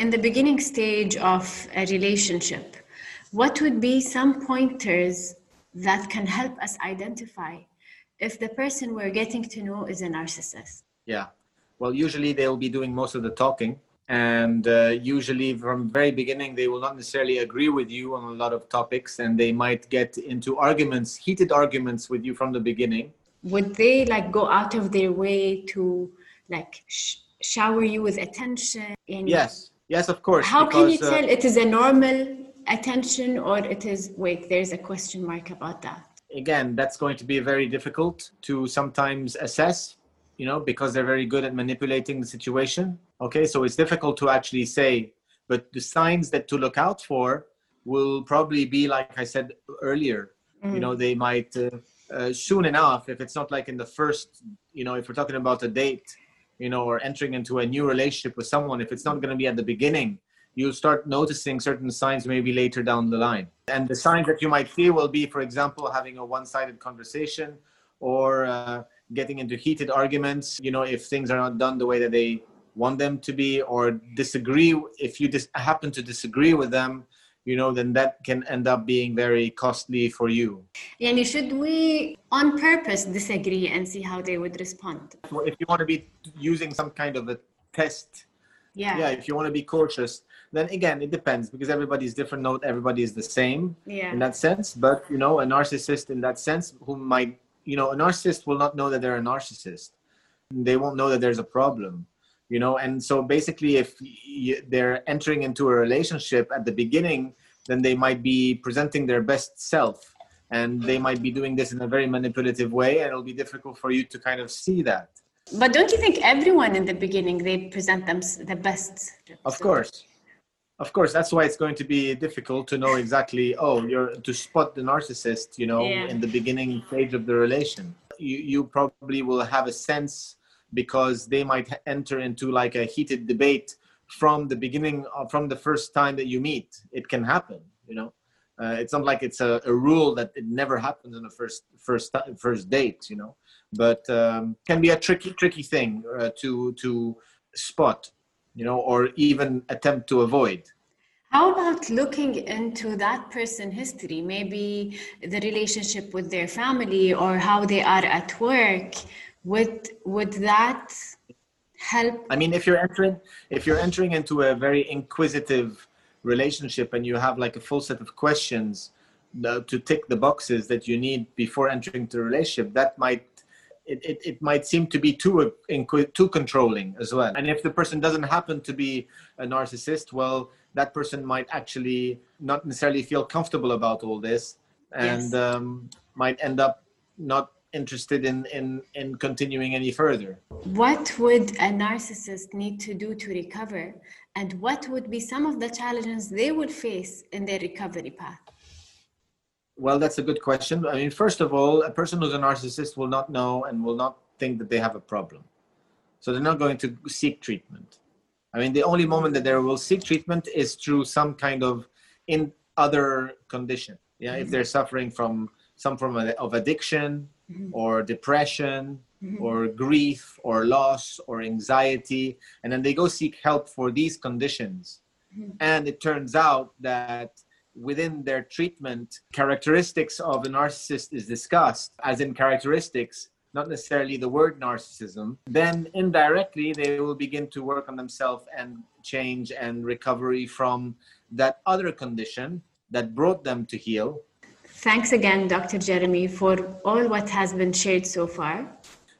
in the beginning stage of a relationship, what would be some pointers that can help us identify if the person we're getting to know is a narcissist? Yeah. Well, usually they will be doing most of the talking. And uh, usually, from very beginning, they will not necessarily agree with you on a lot of topics, and they might get into arguments, heated arguments with you from the beginning. Would they like go out of their way to like sh- shower you with attention? And yes, yes, of course. How because, can you tell uh, it is a normal attention or it is wait? There's a question mark about that. Again, that's going to be very difficult to sometimes assess you know, because they're very good at manipulating the situation. Okay, so it's difficult to actually say, but the signs that to look out for will probably be like I said earlier. Mm. You know, they might uh, uh, soon enough, if it's not like in the first, you know, if we're talking about a date, you know, or entering into a new relationship with someone, if it's not going to be at the beginning, you'll start noticing certain signs maybe later down the line. And the signs that you might feel will be, for example, having a one-sided conversation or uh, getting into heated arguments you know if things are not done the way that they want them to be or disagree if you just happen to disagree with them you know then that can end up being very costly for you. And should we on purpose disagree and see how they would respond. If you want to be using some kind of a test yeah. yeah if you want to be cautious then again it depends because everybody's different note everybody is the same yeah. in that sense. But you know a narcissist in that sense who might you know a narcissist will not know that they're a narcissist. They won't know that there's a problem you know? And so basically if they're entering into a relationship at the beginning then they might be presenting their best self. And they might be doing this in a very manipulative way and it'll be difficult for you to kind of see that. But don't you think everyone in the beginning they present them the best of course. Of course that's why it's going to be difficult to know exactly oh you're to spot the narcissist you know yeah. in the beginning stage of the relation. You, you probably will have a sense because they might enter into like a heated debate from the beginning uh, from the first time that you meet it can happen you know uh, it's not like it's a, a, rule that it never happens on the first first first date you know but um, can be a tricky tricky thing uh, to to spot you know, or even attempt to avoid. How about looking into that person history, maybe the relationship with their family or how they are at work? Would would that help? I mean, if you're entering if you're entering into a very inquisitive relationship and you have like a full set of questions uh, to tick the boxes that you need before entering the relationship, that might it, it, it might seem to be too too controlling as well. And if the person doesn't happen to be a narcissist, well, that person might actually not necessarily feel comfortable about all this, and yes. um, might end up not interested in, in in continuing any further. What would a narcissist need to do to recover, and what would be some of the challenges they would face in their recovery path? Well, that's a good question. I mean, first of all, a person who's a narcissist will not know and will not think that they have a problem. So they're not going to seek treatment. I mean, the only moment that they will seek treatment is through some kind of in other condition. Yeah, mm-hmm. if they're suffering from some form of addiction mm-hmm. or depression mm-hmm. or grief or loss or anxiety, and then they go seek help for these conditions. Mm-hmm. And it turns out that within their treatment, characteristics of a narcissist is discussed, as in characteristics, not necessarily the word narcissism, then indirectly they will begin to work on themselves and change and recovery from that other condition that brought them to heal. Thanks again, Dr. Jeremy, for all what has been shared so far.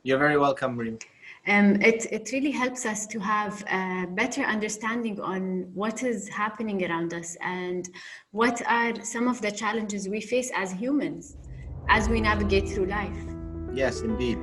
You're very welcome, Reem um, it, it really helps us to have a better understanding on what is happening around us and what are some of the challenges we face as humans as we navigate through life. Yes, indeed.